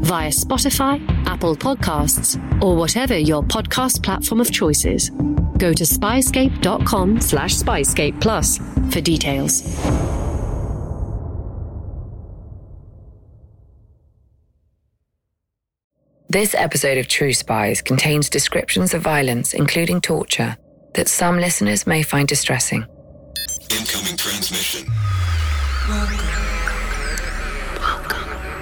via Spotify, Apple Podcasts, or whatever your podcast platform of choice is. Go to spyscape.com slash spyscape plus for details. This episode of True Spies contains descriptions of violence, including torture, that some listeners may find distressing. Incoming transmission. Welcome.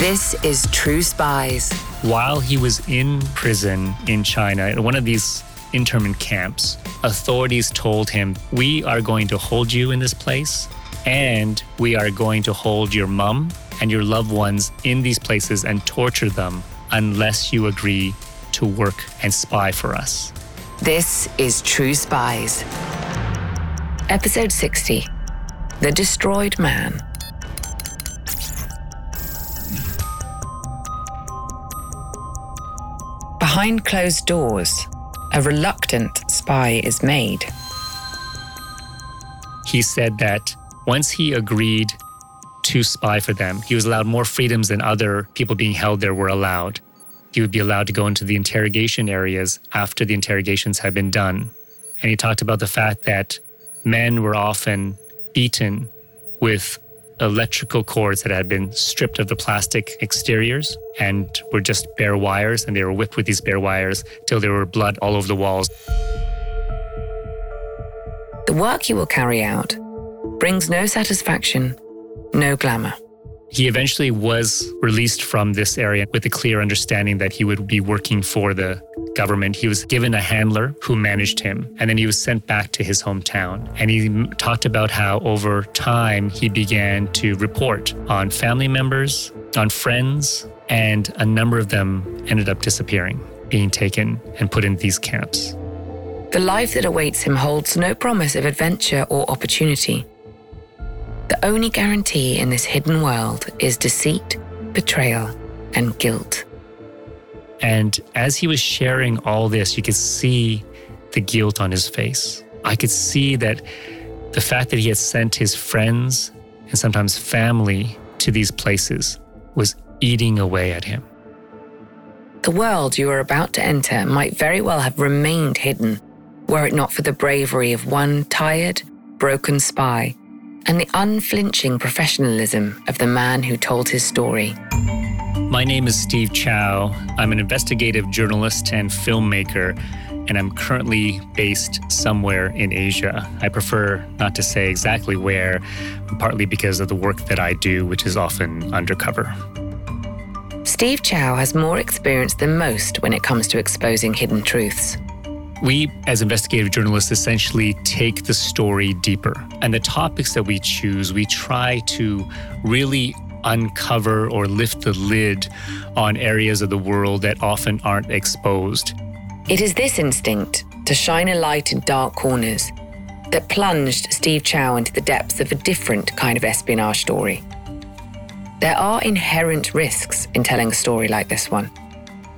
This is True Spies. While he was in prison in China, in one of these internment camps, authorities told him, We are going to hold you in this place, and we are going to hold your mom and your loved ones in these places and torture them unless you agree to work and spy for us. This is True Spies. Episode 60 The Destroyed Man. Behind closed doors, a reluctant spy is made. He said that once he agreed to spy for them, he was allowed more freedoms than other people being held there were allowed. He would be allowed to go into the interrogation areas after the interrogations had been done. And he talked about the fact that men were often beaten with electrical cords that had been stripped of the plastic exteriors and were just bare wires, and they were whipped with these bare wires till there were blood all over the walls. The work he will carry out brings no satisfaction, no glamour. He eventually was released from this area with a clear understanding that he would be working for the government. He was given a handler who managed him, and then he was sent back to his hometown. And he talked about how over time he began to report on family members, on friends, and a number of them ended up disappearing, being taken and put in these camps. The life that awaits him holds no promise of adventure or opportunity. The only guarantee in this hidden world is deceit, betrayal, and guilt. And as he was sharing all this, you could see the guilt on his face. I could see that the fact that he had sent his friends and sometimes family to these places was eating away at him. The world you are about to enter might very well have remained hidden were it not for the bravery of one tired, broken spy and the unflinching professionalism of the man who told his story. My name is Steve Chao. I'm an investigative journalist and filmmaker, and I'm currently based somewhere in Asia. I prefer not to say exactly where, partly because of the work that I do, which is often undercover. Steve Chao has more experience than most when it comes to exposing hidden truths. We, as investigative journalists, essentially take the story deeper. And the topics that we choose, we try to really uncover or lift the lid on areas of the world that often aren't exposed. It is this instinct to shine a light in dark corners that plunged Steve Chao into the depths of a different kind of espionage story. There are inherent risks in telling a story like this one.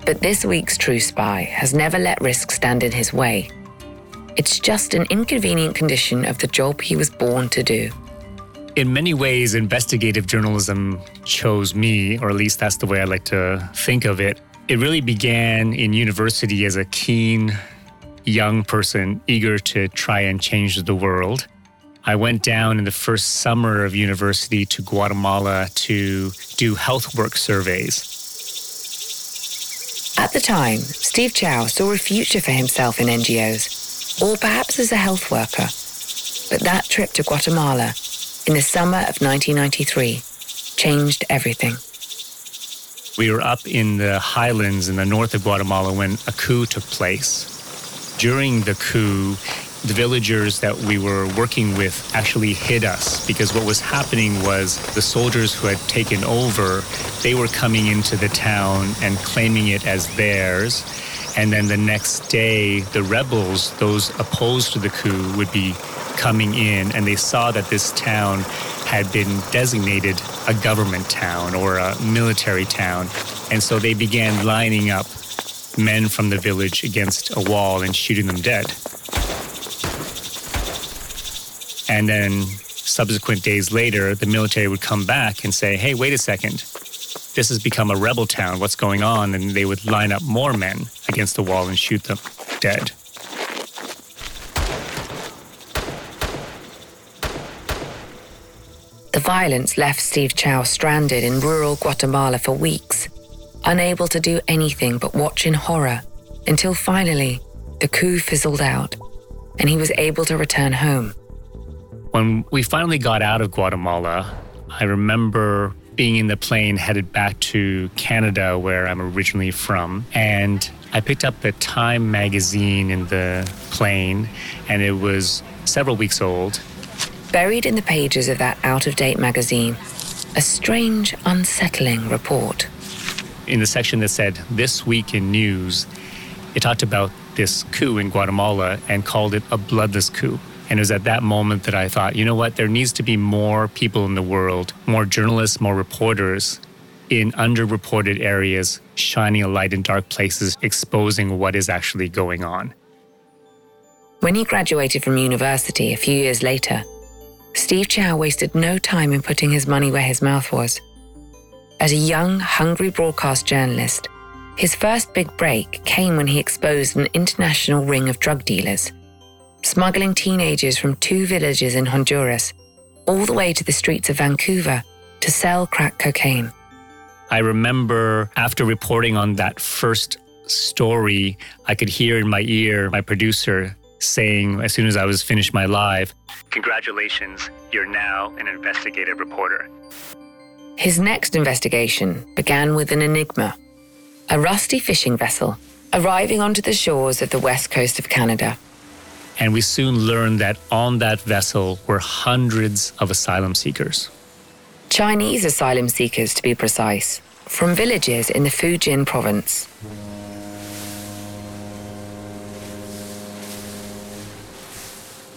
But this week's True Spy has never let risk stand in his way. It's just an inconvenient condition of the job he was born to do. In many ways, investigative journalism chose me, or at least that's the way I like to think of it. It really began in university as a keen young person eager to try and change the world. I went down in the first summer of university to Guatemala to do health work surveys. At the time, Steve Chao saw a future for himself in NGOs. or perhaps as a health worker. But that trip to Guatemala in the summer of 1993 changed everything. We were up in the highlands in the north of Guatemala when a coup took place. During the coup, the villagers that we were working with actually hid us because what was happening was the soldiers who had taken over, they were coming into the town and claiming it as theirs. And then the next day, the rebels, those opposed to the coup, would be coming in and they saw that this town had been designated a government town or a military town. And so they began lining up men from the village against a wall and shooting them dead. And then subsequent days later, the military would come back and say, hey, wait a second. This has become a rebel town. What's going on? And they would line up more men against the wall and shoot them dead. The violence left Steve Chao stranded in rural Guatemala for weeks, unable to do anything but watch in horror until finally the coup fizzled out and he was able to return home. When we finally got out of Guatemala, I remember being in the plane headed back to Canada, where I'm originally from. And I picked up the Time magazine in the plane, and it was several weeks old. Buried in the pages of that out of date magazine, a strange, unsettling report. In the section that said, This Week in News, it talked about this coup in Guatemala and called it a bloodless coup. And it was at that moment that I thought, you know what, there needs to be more people in the world, more journalists, more reporters in underreported areas, shining a light in dark places, exposing what is actually going on. When he graduated from university a few years later, Steve Chao wasted no time in putting his money where his mouth was. As a young, hungry broadcast journalist, his first big break came when he exposed an international ring of drug dealers smuggling teenagers from two villages in Honduras all the way to the streets of Vancouver to sell crack cocaine. I remember after reporting on that first story, I could hear in my ear my producer saying, as soon as I was finished my live, Congratulations, you're now an investigative reporter. His next investigation began with an enigma a rusty fishing vessel arriving onto the shores of the west coast of Canada. And we soon learned that on that vessel were hundreds of asylum seekers. Chinese asylum seekers, to be precise, from villages in the Fujian province.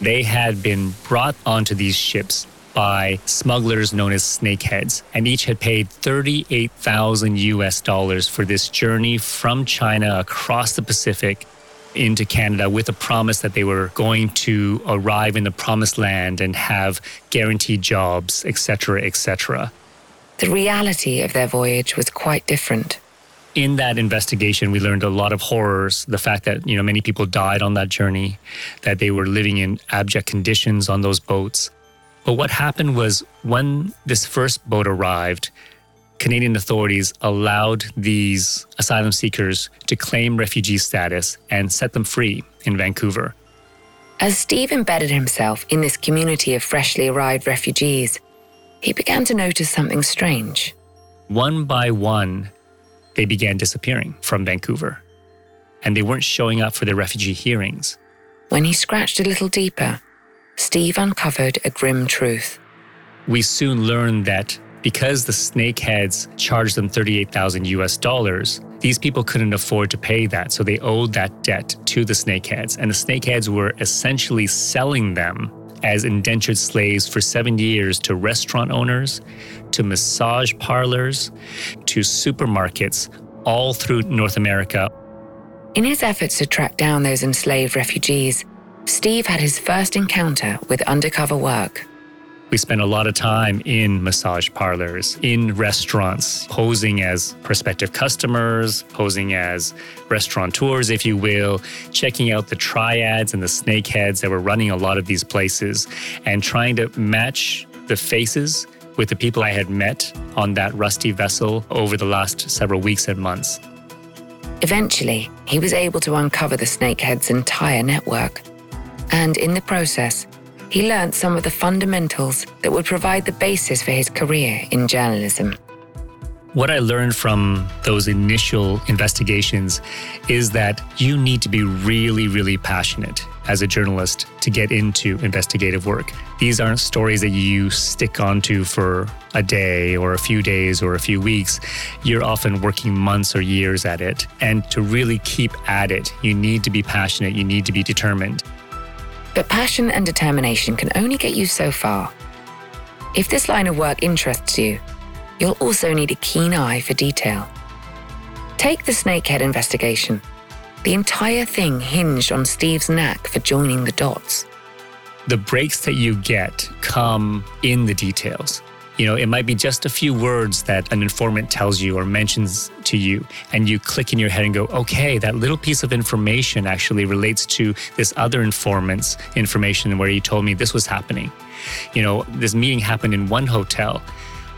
They had been brought onto these ships by smugglers known as snakeheads, and each had paid 38,000 US dollars for this journey from China across the Pacific into Canada with a promise that they were going to arrive in the promised land and have guaranteed jobs, etc., etc. The reality of their voyage was quite different. In that investigation, we learned a lot of horrors. The fact that you know many people died on that journey, that they were living in abject conditions on those boats. But what happened was when this first boat arrived, Canadian authorities allowed these asylum seekers to claim refugee status and set them free in Vancouver. As Steve embedded himself in this community of freshly arrived refugees, he began to notice something strange. One by one, they began disappearing from Vancouver, and they weren't showing up for their refugee hearings. When he scratched a little deeper, Steve uncovered a grim truth. We soon learned that because the snakeheads charged them 38,000 US dollars, these people couldn't afford to pay that. So they owed that debt to the snakeheads. And the snakeheads were essentially selling them as indentured slaves for seven years to restaurant owners, to massage parlors, to supermarkets, all through North America. In his efforts to track down those enslaved refugees, Steve had his first encounter with undercover work. We spent a lot of time in massage parlors, in restaurants, posing as prospective customers, posing as restaurateurs, if you will, checking out the triads and the snakeheads that were running a lot of these places and trying to match the faces with the people I had met on that rusty vessel over the last several weeks and months. Eventually, he was able to uncover the snakehead's entire network And in the process, he learnt some of the fundamentals that would provide the basis for his career in journalism. What I learned from those initial investigations is that you need to be really, really passionate as a journalist to get into investigative work. These aren't stories that you stick onto for a day or a few days or a few weeks. You're often working months or years at it. And to really keep at it, you need to be passionate, you need to be determined. But passion and determination can only get you so far. If this line of work interests you, you'll also need a keen eye for detail. Take the snakehead investigation. The entire thing hinged on Steve's knack for joining the dots. The breaks that you get come in the details. You know, it might be just a few words that an informant tells you or mentions to you, and you click in your head and go, okay, that little piece of information actually relates to this other informant's information where he told me this was happening. You know, this meeting happened in one hotel.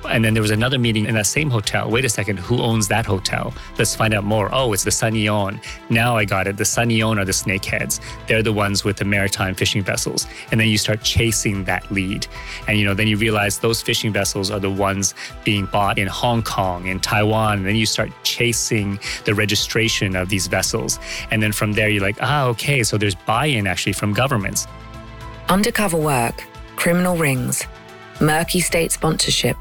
And then there was another meeting in that same hotel. Wait a second, who owns that hotel? Let's find out more. Oh, it's the Sun Yee On. Now I got it. The Sun Yee On are the snakeheads. They're the ones with the maritime fishing vessels. And then you start chasing that lead. And you know, then you realize those fishing vessels are the ones being bought in Hong Kong in Taiwan. And then you start chasing the registration of these vessels. And then from there you're like, ah, okay, so there's buy-in actually from governments. Undercover work, criminal rings, murky state sponsorship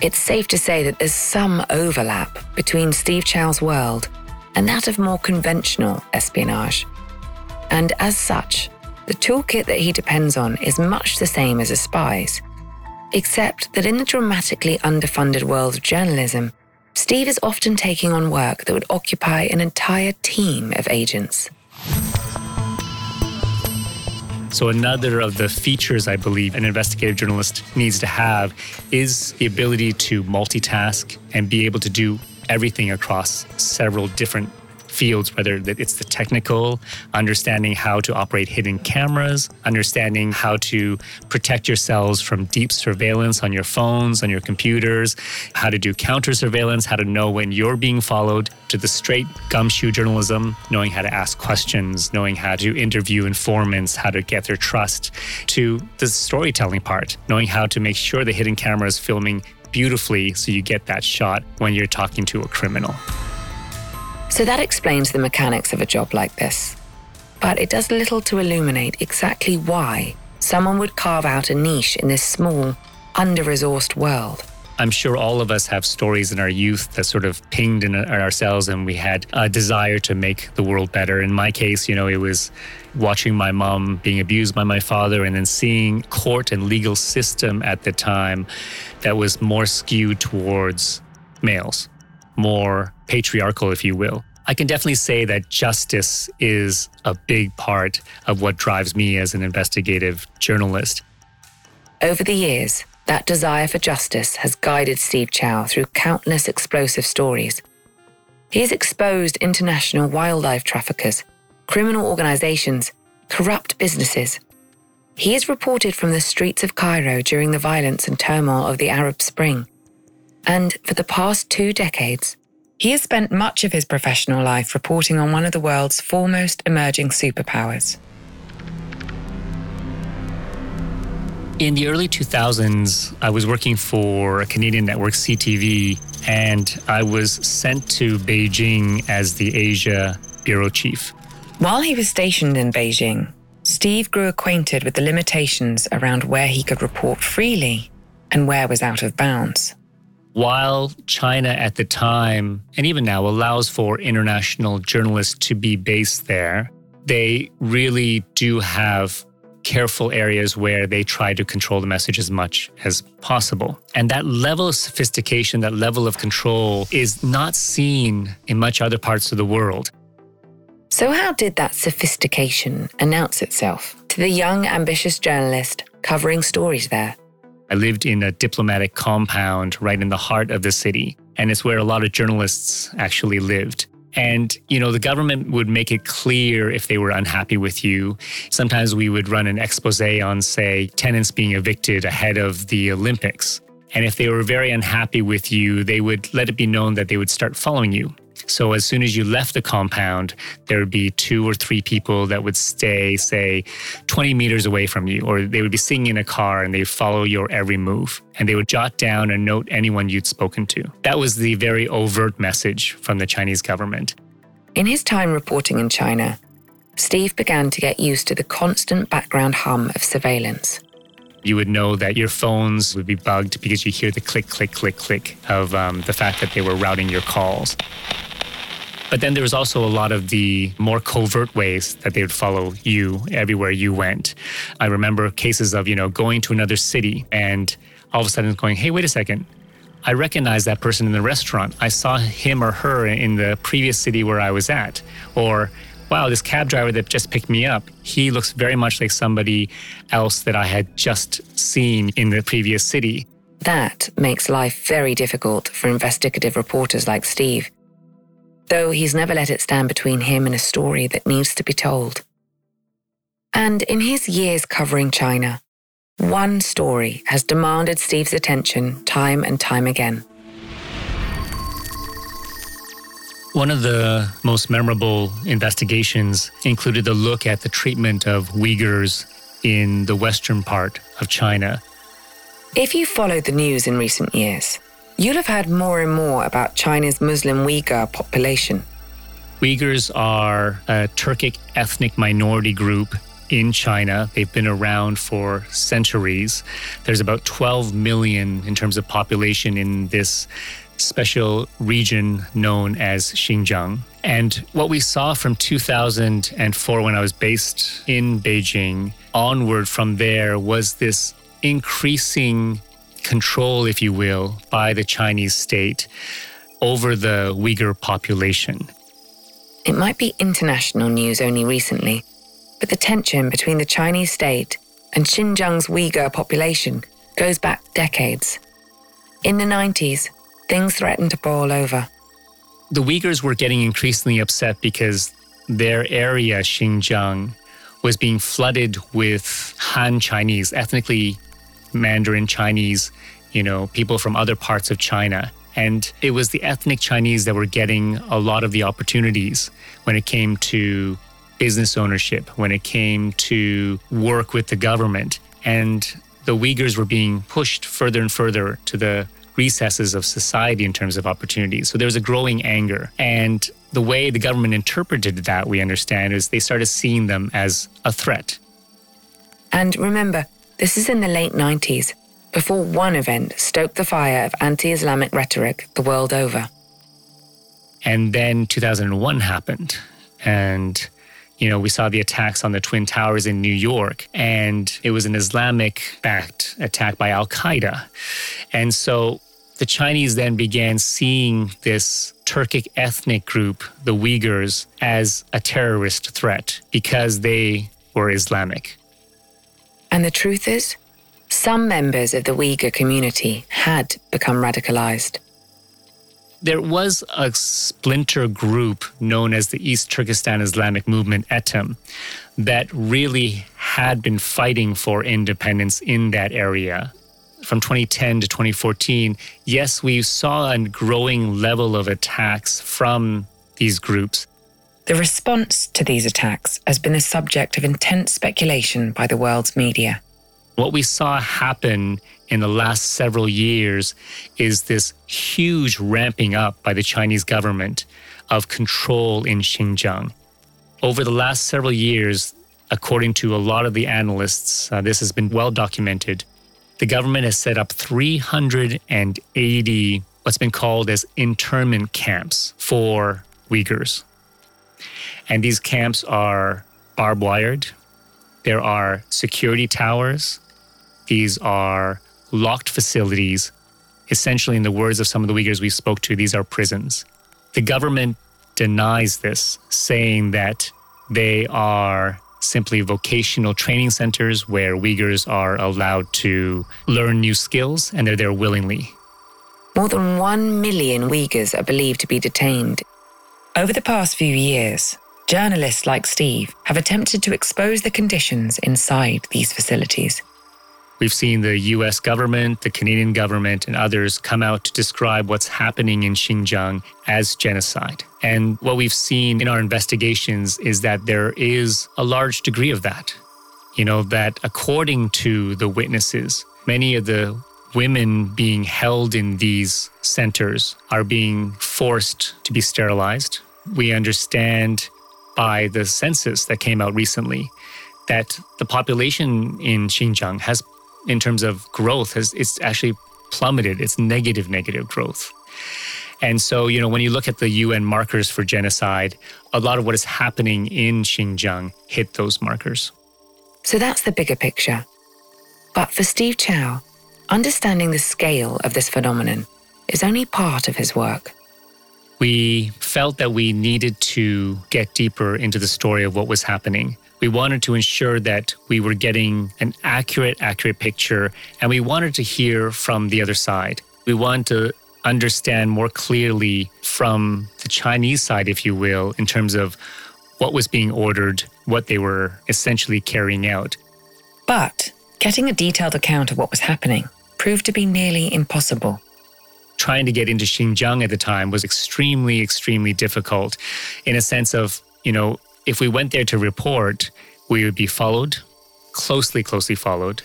it's safe to say that there's some overlap between Steve Chao's world and that of more conventional espionage. And as such, the toolkit that he depends on is much the same as a spy's, except that in the dramatically underfunded world of journalism, Steve is often taking on work that would occupy an entire team of agents. So, another of the features I believe an investigative journalist needs to have is the ability to multitask and be able to do everything across several different fields, whether it's the technical, understanding how to operate hidden cameras, understanding how to protect yourselves from deep surveillance on your phones, on your computers, how to do counter surveillance, how to know when you're being followed, to the straight gumshoe journalism, knowing how to ask questions, knowing how to interview informants, how to get their trust, to the storytelling part, knowing how to make sure the hidden camera is filming beautifully so you get that shot when you're talking to a criminal. So that explains the mechanics of a job like this. But it does little to illuminate exactly why someone would carve out a niche in this small, under resourced world. I'm sure all of us have stories in our youth that sort of pinged in ourselves and we had a desire to make the world better. In my case, you know, it was watching my mom being abused by my father and then seeing court and legal system at the time that was more skewed towards males more patriarchal, if you will. I can definitely say that justice is a big part of what drives me as an investigative journalist. Over the years, that desire for justice has guided Steve Chao through countless explosive stories. He has exposed international wildlife traffickers, criminal organizations, corrupt businesses. He is reported from the streets of Cairo during the violence and turmoil of the Arab Spring and for the past two decades, he has spent much of his professional life reporting on one of the world's foremost emerging superpowers. In the early 2000s, I was working for a Canadian network, CTV, and I was sent to Beijing as the Asia bureau chief. While he was stationed in Beijing, Steve grew acquainted with the limitations around where he could report freely and where was out of bounds. While China at the time, and even now, allows for international journalists to be based there, they really do have careful areas where they try to control the message as much as possible. And that level of sophistication, that level of control is not seen in much other parts of the world. So, how did that sophistication announce itself to the young, ambitious journalist covering stories there? I lived in a diplomatic compound right in the heart of the city, and it's where a lot of journalists actually lived. And, you know, the government would make it clear if they were unhappy with you. Sometimes we would run an expose on, say, tenants being evicted ahead of the Olympics. And if they were very unhappy with you, they would let it be known that they would start following you. So as soon as you left the compound, there would be two or three people that would stay, say, 20 meters away from you, or they would be sitting in a car and they follow your every move. And they would jot down and note anyone you'd spoken to. That was the very overt message from the Chinese government. In his time reporting in China, Steve began to get used to the constant background hum of surveillance. You would know that your phones would be bugged because you hear the click, click, click, click of um, the fact that they were routing your calls. But then there was also a lot of the more covert ways that they would follow you everywhere you went. I remember cases of, you know, going to another city and all of a sudden going, hey, wait a second. I recognize that person in the restaurant. I saw him or her in the previous city where I was at. Or wow, this cab driver that just picked me up, he looks very much like somebody else that I had just seen in the previous city. That makes life very difficult for investigative reporters like Steve, though he's never let it stand between him and a story that needs to be told. And in his years covering China, one story has demanded Steve's attention time and time again. One of the most memorable investigations included the look at the treatment of Uyghurs in the western part of China. If you followed the news in recent years, you'll have heard more and more about China's Muslim Uyghur population. Uyghurs are a Turkic ethnic minority group in China. They've been around for centuries. There's about 12 million in terms of population in this special region known as Xinjiang. And what we saw from 2004 when I was based in Beijing onward from there was this increasing control, if you will, by the Chinese state over the Uyghur population. It might be international news only recently, but the tension between the Chinese state and Xinjiang's Uyghur population goes back decades. In the 90s, things threatened to boil over. The Uyghurs were getting increasingly upset because their area, Xinjiang, was being flooded with Han Chinese, ethnically Mandarin Chinese, you know, people from other parts of China. And it was the ethnic Chinese that were getting a lot of the opportunities when it came to business ownership, when it came to work with the government. And the Uyghurs were being pushed further and further to the recesses of society in terms of opportunities. So there was a growing anger. And the way the government interpreted that, we understand, is they started seeing them as a threat. And remember, this is in the late 90s, before one event stoked the fire of anti Islamic rhetoric the world over. And then 2001 happened. And you know, we saw the attacks on the Twin Towers in New York, and it was an Islamic backed attack by Al Qaeda. And so the Chinese then began seeing this Turkic ethnic group, the Uyghurs, as a terrorist threat because they were Islamic. And the truth is, some members of the Uyghur community had become radicalized. There was a splinter group known as the East Turkestan Islamic Movement, ETIM, that really had been fighting for independence in that area from 2010 to 2014, yes, we saw a growing level of attacks from these groups. The response to these attacks has been the subject of intense speculation by the world's media. What we saw happen in the last several years is this huge ramping up by the Chinese government of control in Xinjiang. Over the last several years, according to a lot of the analysts, uh, this has been well documented the government has set up 380 what's been called as internment camps for Uyghurs. And these camps are barbed wired. There are security towers. These are locked facilities. Essentially, in the words of some of the Uyghurs we spoke to, these are prisons. The government denies this, saying that they are simply vocational training centers where Uyghurs are allowed to learn new skills and they're there willingly. More than one million Uyghurs are believed to be detained. Over the past few years, journalists like Steve have attempted to expose the conditions inside these facilities. We've seen the US government, the Canadian government, and others come out to describe what's happening in Xinjiang as genocide. And what we've seen in our investigations is that there is a large degree of that. You know, that according to the witnesses, many of the women being held in these centers are being forced to be sterilized. We understand by the census that came out recently that the population in Xinjiang has in terms of growth has it's actually plummeted. It's negative, negative growth. And so, you know, when you look at the UN markers for genocide, a lot of what is happening in Xinjiang hit those markers. So that's the bigger picture. But for Steve Chao, understanding the scale of this phenomenon is only part of his work. We felt that we needed to get deeper into the story of what was happening we wanted to ensure that we were getting an accurate, accurate picture, and we wanted to hear from the other side. We wanted to understand more clearly from the Chinese side, if you will, in terms of what was being ordered, what they were essentially carrying out. But getting a detailed account of what was happening proved to be nearly impossible. Trying to get into Xinjiang at the time was extremely, extremely difficult in a sense of, you know, if we went there to report, we would be followed, closely, closely followed.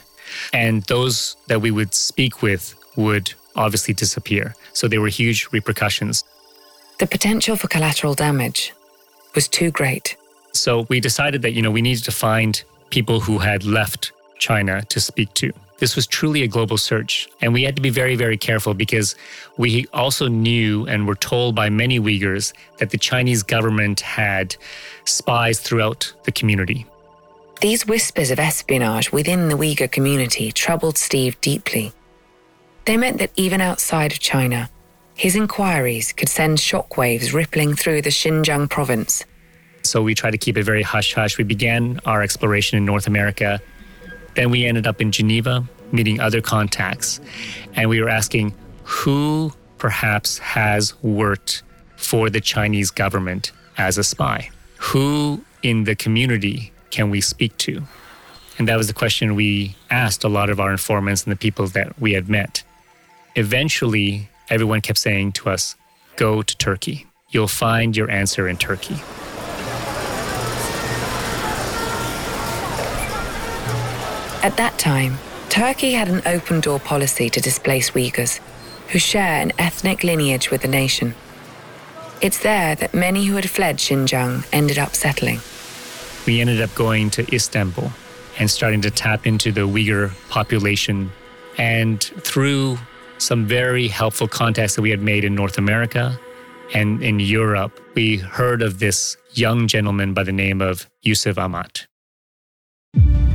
And those that we would speak with would obviously disappear. So there were huge repercussions. The potential for collateral damage was too great. So we decided that, you know, we needed to find people who had left China to speak to. This was truly a global search. And we had to be very, very careful because we also knew and were told by many Uyghurs that the Chinese government had spies throughout the community. These whispers of espionage within the Uyghur community troubled Steve deeply. They meant that even outside of China, his inquiries could send shockwaves rippling through the Xinjiang province. So we tried to keep it very hush hush. We began our exploration in North America then we ended up in Geneva meeting other contacts, and we were asking who perhaps has worked for the Chinese government as a spy? Who in the community can we speak to? And that was the question we asked a lot of our informants and the people that we had met. Eventually, everyone kept saying to us, go to Turkey. You'll find your answer in Turkey. At that time, Turkey had an open door policy to displace Uyghurs, who share an ethnic lineage with the nation. It's there that many who had fled Xinjiang ended up settling. We ended up going to Istanbul and starting to tap into the Uyghur population. And through some very helpful contacts that we had made in North America and in Europe, we heard of this young gentleman by the name of Yusuf Amat.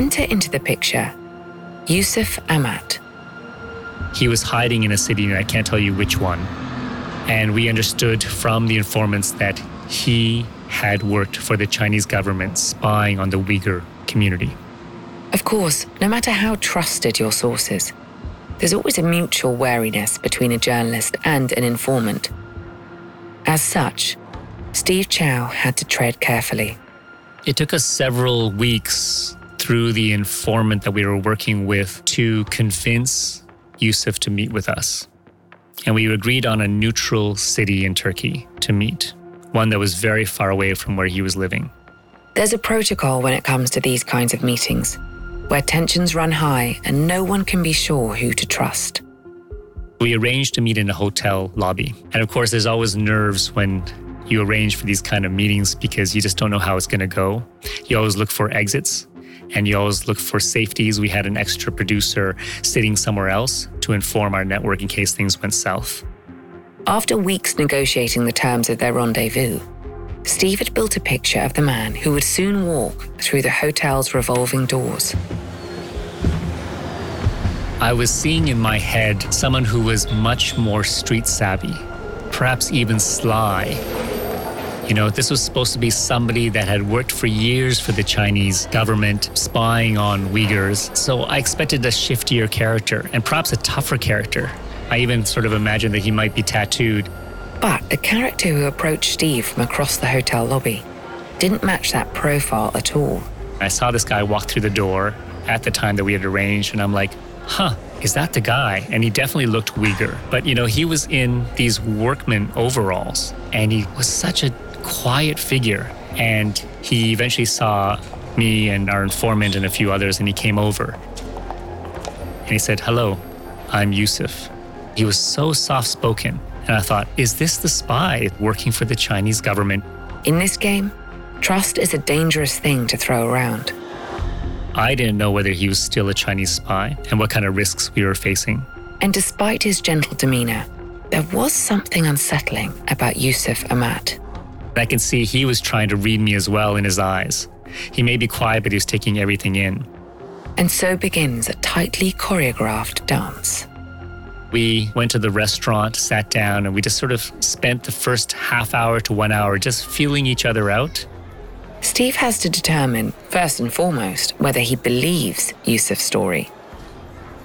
Enter into the picture Yusuf Amat. He was hiding in a city, and I can't tell you which one. And we understood from the informants that he had worked for the Chinese government spying on the Uyghur community. Of course, no matter how trusted your sources, there's always a mutual wariness between a journalist and an informant. As such, Steve Chao had to tread carefully. It took us several weeks through the informant that we were working with to convince Yusuf to meet with us. And we agreed on a neutral city in Turkey to meet, one that was very far away from where he was living. There's a protocol when it comes to these kinds of meetings, where tensions run high and no one can be sure who to trust. We arranged to meet in a hotel lobby. And of course, there's always nerves when you arrange for these kind of meetings because you just don't know how it's going to go. You always look for exits and you always look for safeties. We had an extra producer sitting somewhere else to inform our network in case things went south. After weeks negotiating the terms of their rendezvous, Steve had built a picture of the man who would soon walk through the hotel's revolving doors. I was seeing in my head someone who was much more street savvy, perhaps even sly. You know, this was supposed to be somebody that had worked for years for the Chinese government, spying on Uyghurs. So I expected a shiftier character and perhaps a tougher character. I even sort of imagined that he might be tattooed. But the character who approached Steve from across the hotel lobby didn't match that profile at all. I saw this guy walk through the door at the time that we had arranged, and I'm like, huh, is that the guy? And he definitely looked Uyghur. But, you know, he was in these workman overalls and he was such a quiet figure. And he eventually saw me and our informant and a few others, and he came over. And he said, Hello, I'm Yusuf. He was so soft spoken. And I thought, is this the spy working for the Chinese government? In this game, trust is a dangerous thing to throw around. I didn't know whether he was still a Chinese spy and what kind of risks we were facing. And despite his gentle demeanor, there was something unsettling about Yusuf Amat. I can see he was trying to read me as well in his eyes. He may be quiet, but he was taking everything in. And so begins a tightly choreographed dance. We went to the restaurant, sat down, and we just sort of spent the first half hour to one hour just feeling each other out. Steve has to determine, first and foremost, whether he believes Yusuf's story.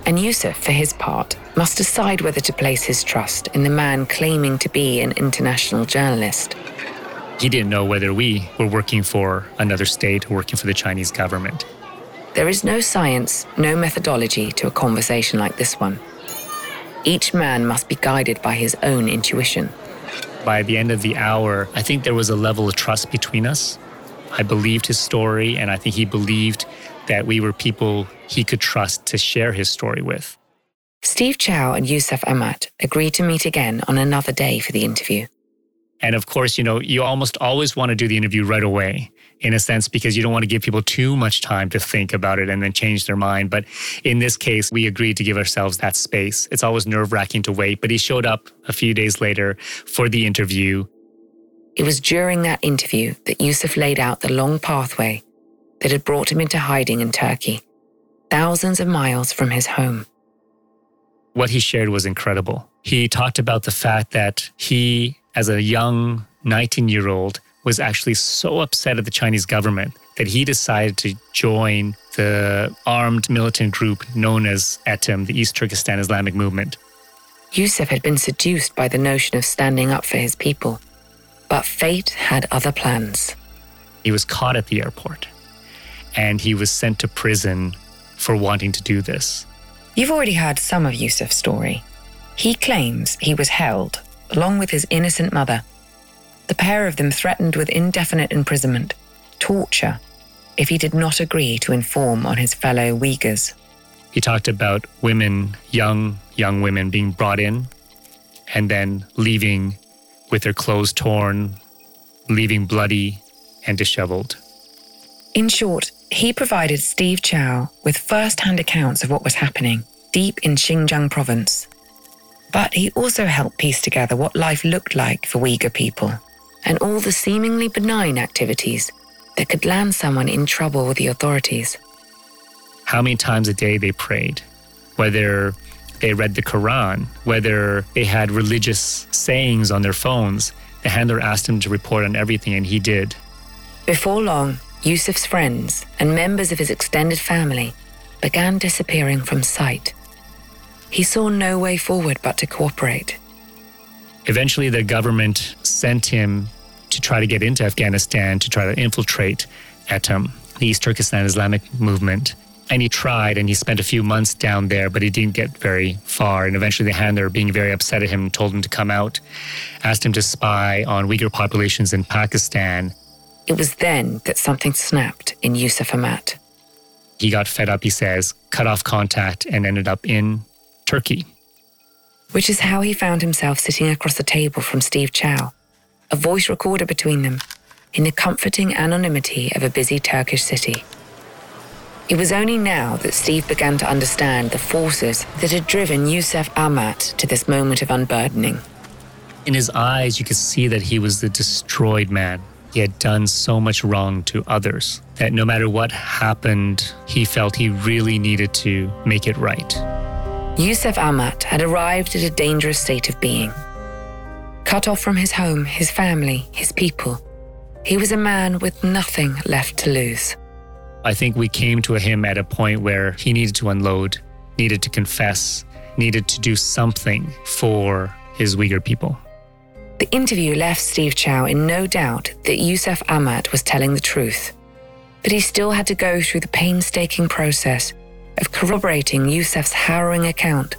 And Yusuf, for his part, must decide whether to place his trust in the man claiming to be an international journalist. He didn't know whether we were working for another state or working for the Chinese government. There is no science, no methodology to a conversation like this one. Each man must be guided by his own intuition. By the end of the hour, I think there was a level of trust between us. I believed his story, and I think he believed that we were people he could trust to share his story with. Steve Chao and Yusuf Amat agreed to meet again on another day for the interview. And of course, you know, you almost always want to do the interview right away in a sense because you don't want to give people too much time to think about it and then change their mind. But in this case, we agreed to give ourselves that space. It's always nerve wracking to wait, but he showed up a few days later for the interview. It was during that interview that Yusuf laid out the long pathway that had brought him into hiding in Turkey, thousands of miles from his home. What he shared was incredible. He talked about the fact that he, as a young 19 year old, was actually so upset at the Chinese government that he decided to join the armed militant group known as ETIM, the East Turkestan Islamic Movement. Yusuf had been seduced by the notion of standing up for his people, but fate had other plans. He was caught at the airport and he was sent to prison for wanting to do this. You've already heard some of Yusuf's story. He claims he was held, along with his innocent mother, the pair of them threatened with indefinite imprisonment, torture, if he did not agree to inform on his fellow Uyghurs. He talked about women, young, young women being brought in and then leaving with their clothes torn, leaving bloody and disheveled. In short, he provided Steve Chao with first hand accounts of what was happening deep in Xinjiang province. But he also helped piece together what life looked like for Uyghur people and all the seemingly benign activities that could land someone in trouble with the authorities. How many times a day they prayed, whether they read the Quran, whether they had religious sayings on their phones. The handler asked him to report on everything, and he did. Before long, Yusuf's friends and members of his extended family began disappearing from sight. He saw no way forward but to cooperate. Eventually, the government sent him to try to get into Afghanistan to try to infiltrate ETIM, um, the East Turkestan Islamic movement. And he tried and he spent a few months down there, but he didn't get very far. And eventually, the handler, being very upset at him, told him to come out, asked him to spy on Uyghur populations in Pakistan. It was then that something snapped in Yusuf Amat. He got fed up, he says, cut off contact, and ended up in Turkey. Which is how he found himself sitting across the table from Steve Chao, a voice recorder between them, in the comforting anonymity of a busy Turkish city. It was only now that Steve began to understand the forces that had driven Yusuf Amat to this moment of unburdening. In his eyes, you could see that he was the destroyed man. He had done so much wrong to others that no matter what happened, he felt he really needed to make it right. Yusuf Ahmad had arrived at a dangerous state of being. Cut off from his home, his family, his people, he was a man with nothing left to lose. I think we came to him at a point where he needed to unload, needed to confess, needed to do something for his Uyghur people. The interview left Steve Chao in no doubt that Yusuf Ahmad was telling the truth. But he still had to go through the painstaking process of corroborating Yusuf's harrowing account,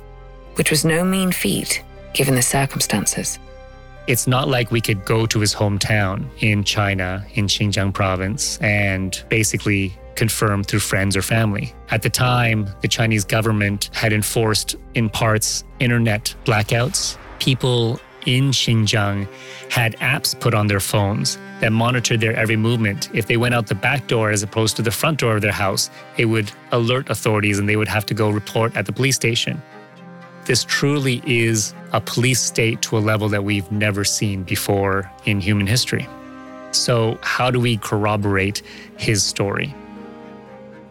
which was no mean feat given the circumstances. It's not like we could go to his hometown in China, in Xinjiang province, and basically confirm through friends or family. At the time, the Chinese government had enforced, in parts, internet blackouts. People in Xinjiang had apps put on their phones that monitored their every movement. If they went out the back door as opposed to the front door of their house, it would alert authorities and they would have to go report at the police station. This truly is a police state to a level that we've never seen before in human history. So, how do we corroborate his story?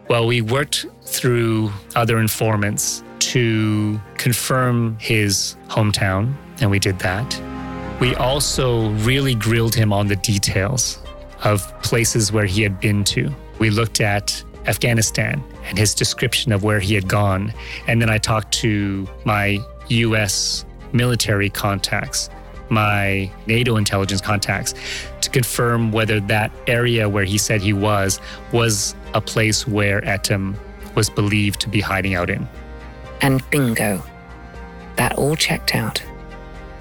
Well, we worked through other informants to confirm his hometown, and we did that. We also really grilled him on the details of places where he had been to. We looked at Afghanistan and his description of where he had gone. And then I talked to my US military contacts, my NATO intelligence contacts, to confirm whether that area where he said he was was a place where ETIM was believed to be hiding out in. And bingo, that all checked out.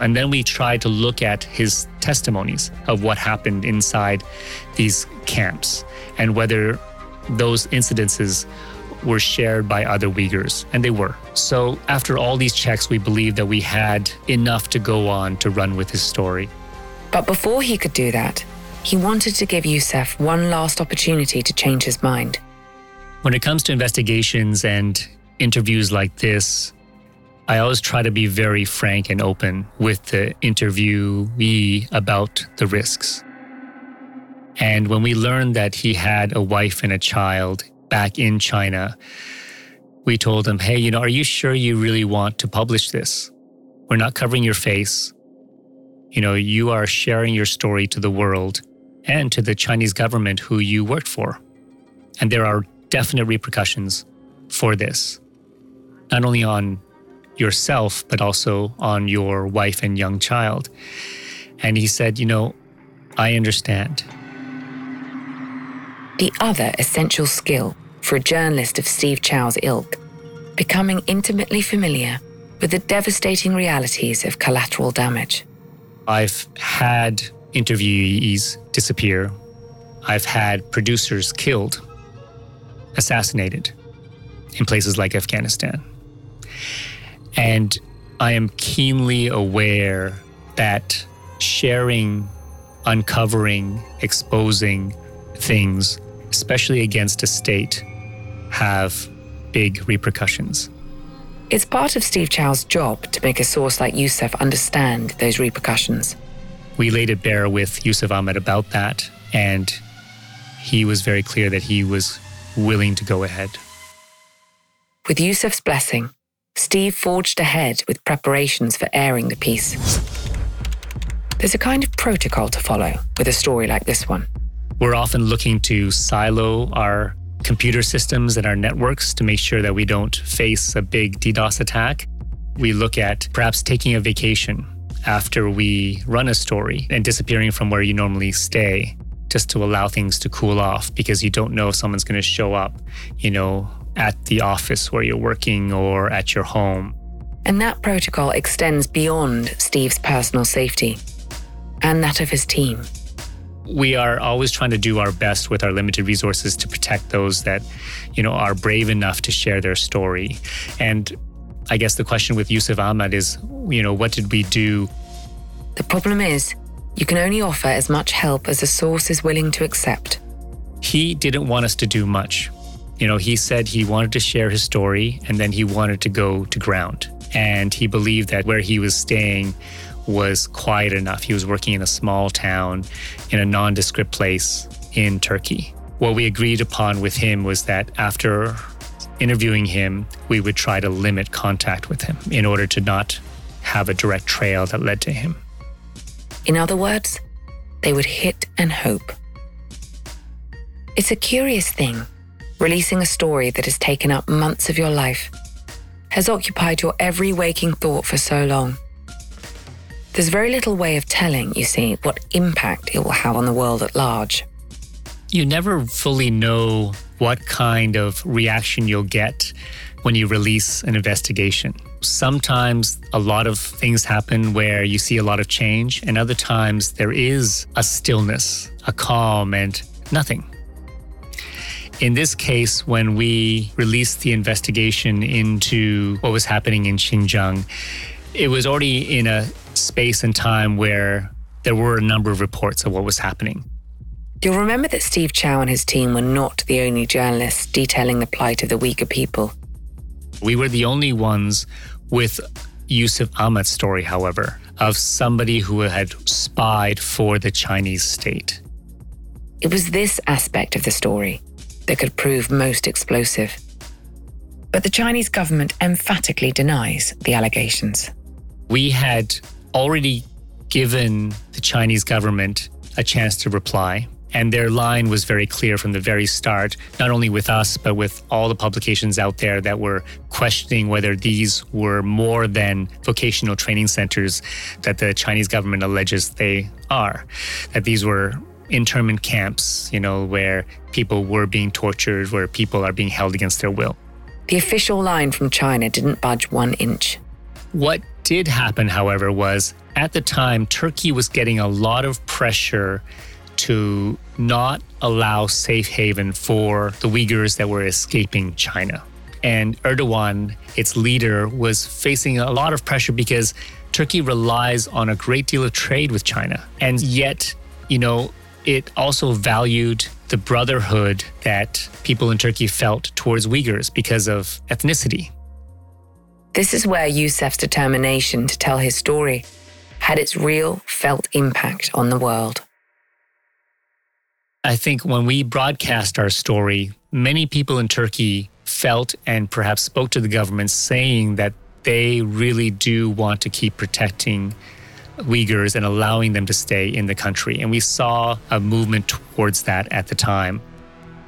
And then we tried to look at his testimonies of what happened inside these camps and whether those incidences were shared by other Uyghurs, and they were. So, after all these checks, we believed that we had enough to go on to run with his story. But before he could do that, he wanted to give Yusuf one last opportunity to change his mind. When it comes to investigations and interviews like this, I always try to be very frank and open with the interviewee about the risks. And when we learned that he had a wife and a child back in China, we told him, hey, you know, are you sure you really want to publish this? We're not covering your face. You know, you are sharing your story to the world and to the Chinese government who you worked for. And there are definite repercussions for this, not only on yourself, but also on your wife and young child. And he said, You know, I understand. The other essential skill for a journalist of Steve Chao's ilk, becoming intimately familiar with the devastating realities of collateral damage. I've had interviewees disappear. I've had producers killed, assassinated in places like Afghanistan. And I am keenly aware that sharing, uncovering, exposing things especially against a state, have big repercussions. It's part of Steve Chao's job to make a source like Yusuf understand those repercussions. We laid it bare with Yusuf Ahmed about that, and he was very clear that he was willing to go ahead. With Yusuf's blessing, Steve forged ahead with preparations for airing the piece. There's a kind of protocol to follow with a story like this one. We're often looking to silo our computer systems and our networks to make sure that we don't face a big DDoS attack. We look at perhaps taking a vacation after we run a story and disappearing from where you normally stay just to allow things to cool off because you don't know if someone's going to show up, you know, at the office where you're working or at your home. And that protocol extends beyond Steve's personal safety and that of his team. We are always trying to do our best with our limited resources to protect those that you know are brave enough to share their story. And i guess the question with yusuf ahmad is you know what did we do? The problem is you can only offer as much help as a source is willing to accept. He didn't want us to do much you know he said he wanted to share his story and then he wanted to go to ground and he believed that where he was staying was quiet enough. He was working in a small town in a nondescript place in Turkey. What we agreed upon with him was that after interviewing him, we would try to limit contact with him in order to not have a direct trail that led to him. In other words, they would hit and hope. It's a curious thing, releasing a story that has taken up months of your life, has occupied your every waking thought for so long. There's very little way of telling, you see, what impact it will have on the world at large. You never fully know what kind of reaction you'll get when you release an investigation. Sometimes a lot of things happen where you see a lot of change, and other times there is a stillness, a calm, and nothing. In this case, when we released the investigation into what was happening in Xinjiang, it was already in a space and time where there were a number of reports of what was happening. You'll remember that Steve Chao and his team were not the only journalists detailing the plight of the Uyghur people. We were the only ones with Yusuf Ahmed's story, however, of somebody who had spied for the Chinese state. It was this aspect of the story that could prove most explosive. But the Chinese government emphatically denies the allegations. We had already given the Chinese government a chance to reply. And their line was very clear from the very start, not only with us, but with all the publications out there that were questioning whether these were more than vocational training centers that the Chinese government alleges they are, that these were internment camps, you know, where people were being tortured, where people are being held against their will. The official line from China didn't budge one inch. What did happen, however, was at the time, Turkey was getting a lot of pressure to not allow safe haven for the Uyghurs that were escaping China. And Erdogan, its leader, was facing a lot of pressure because Turkey relies on a great deal of trade with China. And yet, you know, it also valued the brotherhood that people in Turkey felt towards Uyghurs because of ethnicity. This is where Yusuf's determination to tell his story had its real felt impact on the world. I think when we broadcast our story, many people in Turkey felt and perhaps spoke to the government saying that they really do want to keep protecting Uyghurs and allowing them to stay in the country. And we saw a movement towards that at the time.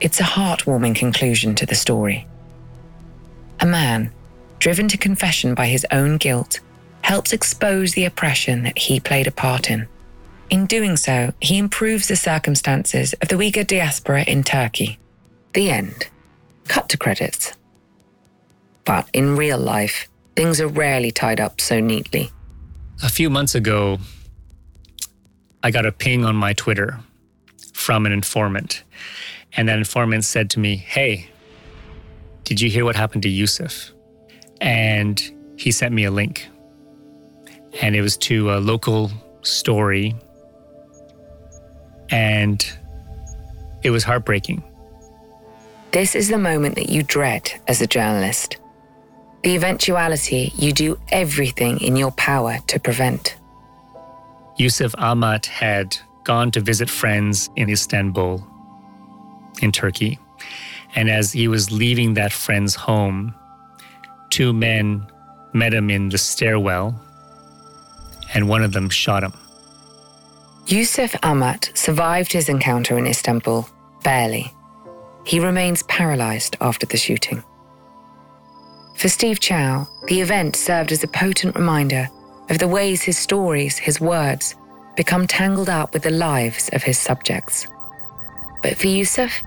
It's a heartwarming conclusion to the story. A man, driven to confession by his own guilt, helps expose the oppression that he played a part in. In doing so, he improves the circumstances of the Uyghur diaspora in Turkey. The end. Cut to credits. But in real life, things are rarely tied up so neatly. A few months ago, I got a ping on my Twitter from an informant. And that informant said to me, Hey, did you hear what happened to Yusuf? And he sent me a link. And it was to a local story. And it was heartbreaking. This is the moment that you dread as a journalist. The eventuality you do everything in your power to prevent. Yusuf Ahmad had gone to visit friends in Istanbul, in Turkey. And as he was leaving that friend's home, two men met him in the stairwell, and one of them shot him. Yusuf Ahmad survived his encounter in Istanbul, barely. He remains paralyzed after the shooting. For Steve Chao, the event served as a potent reminder of the ways his stories, his words, become tangled up with the lives of his subjects. But for Yusuf,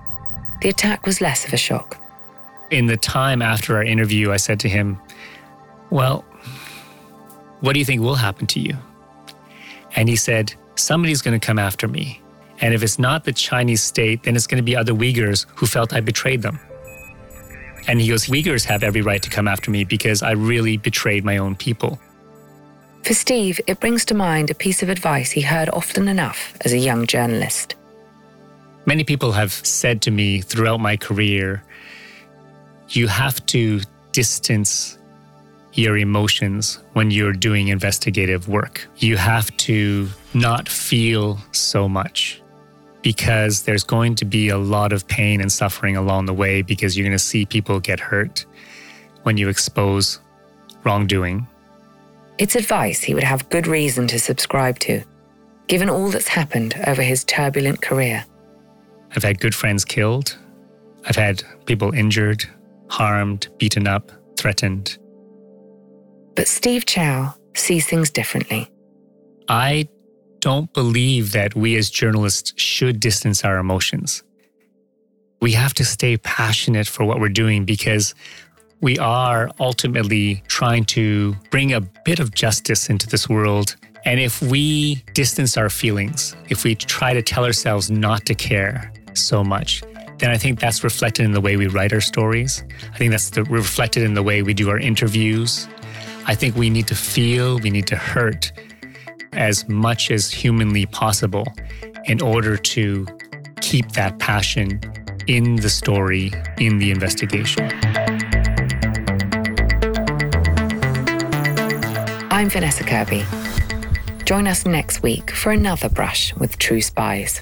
the attack was less of a shock. In the time after our interview, I said to him, Well, what do you think will happen to you? And he said, Somebody's going to come after me. And if it's not the Chinese state, then it's going to be other Uyghurs who felt I betrayed them. And he goes, Uyghurs have every right to come after me because I really betrayed my own people. For Steve, it brings to mind a piece of advice he heard often enough as a young journalist. Many people have said to me throughout my career, you have to distance your emotions when you're doing investigative work. You have to not feel so much because there's going to be a lot of pain and suffering along the way because you're going to see people get hurt when you expose wrongdoing. It's advice he would have good reason to subscribe to, given all that's happened over his turbulent career. I've had good friends killed. I've had people injured, harmed, beaten up, threatened. But Steve Chao sees things differently. I don't believe that we as journalists should distance our emotions. We have to stay passionate for what we're doing because we are ultimately trying to bring a bit of justice into this world. And if we distance our feelings, if we try to tell ourselves not to care so much, then I think that's reflected in the way we write our stories. I think that's the, reflected in the way we do our interviews. I think we need to feel, we need to hurt as much as humanly possible in order to keep that passion in the story, in the investigation. I'm Vanessa Kirby. Join us next week for another brush with true spies.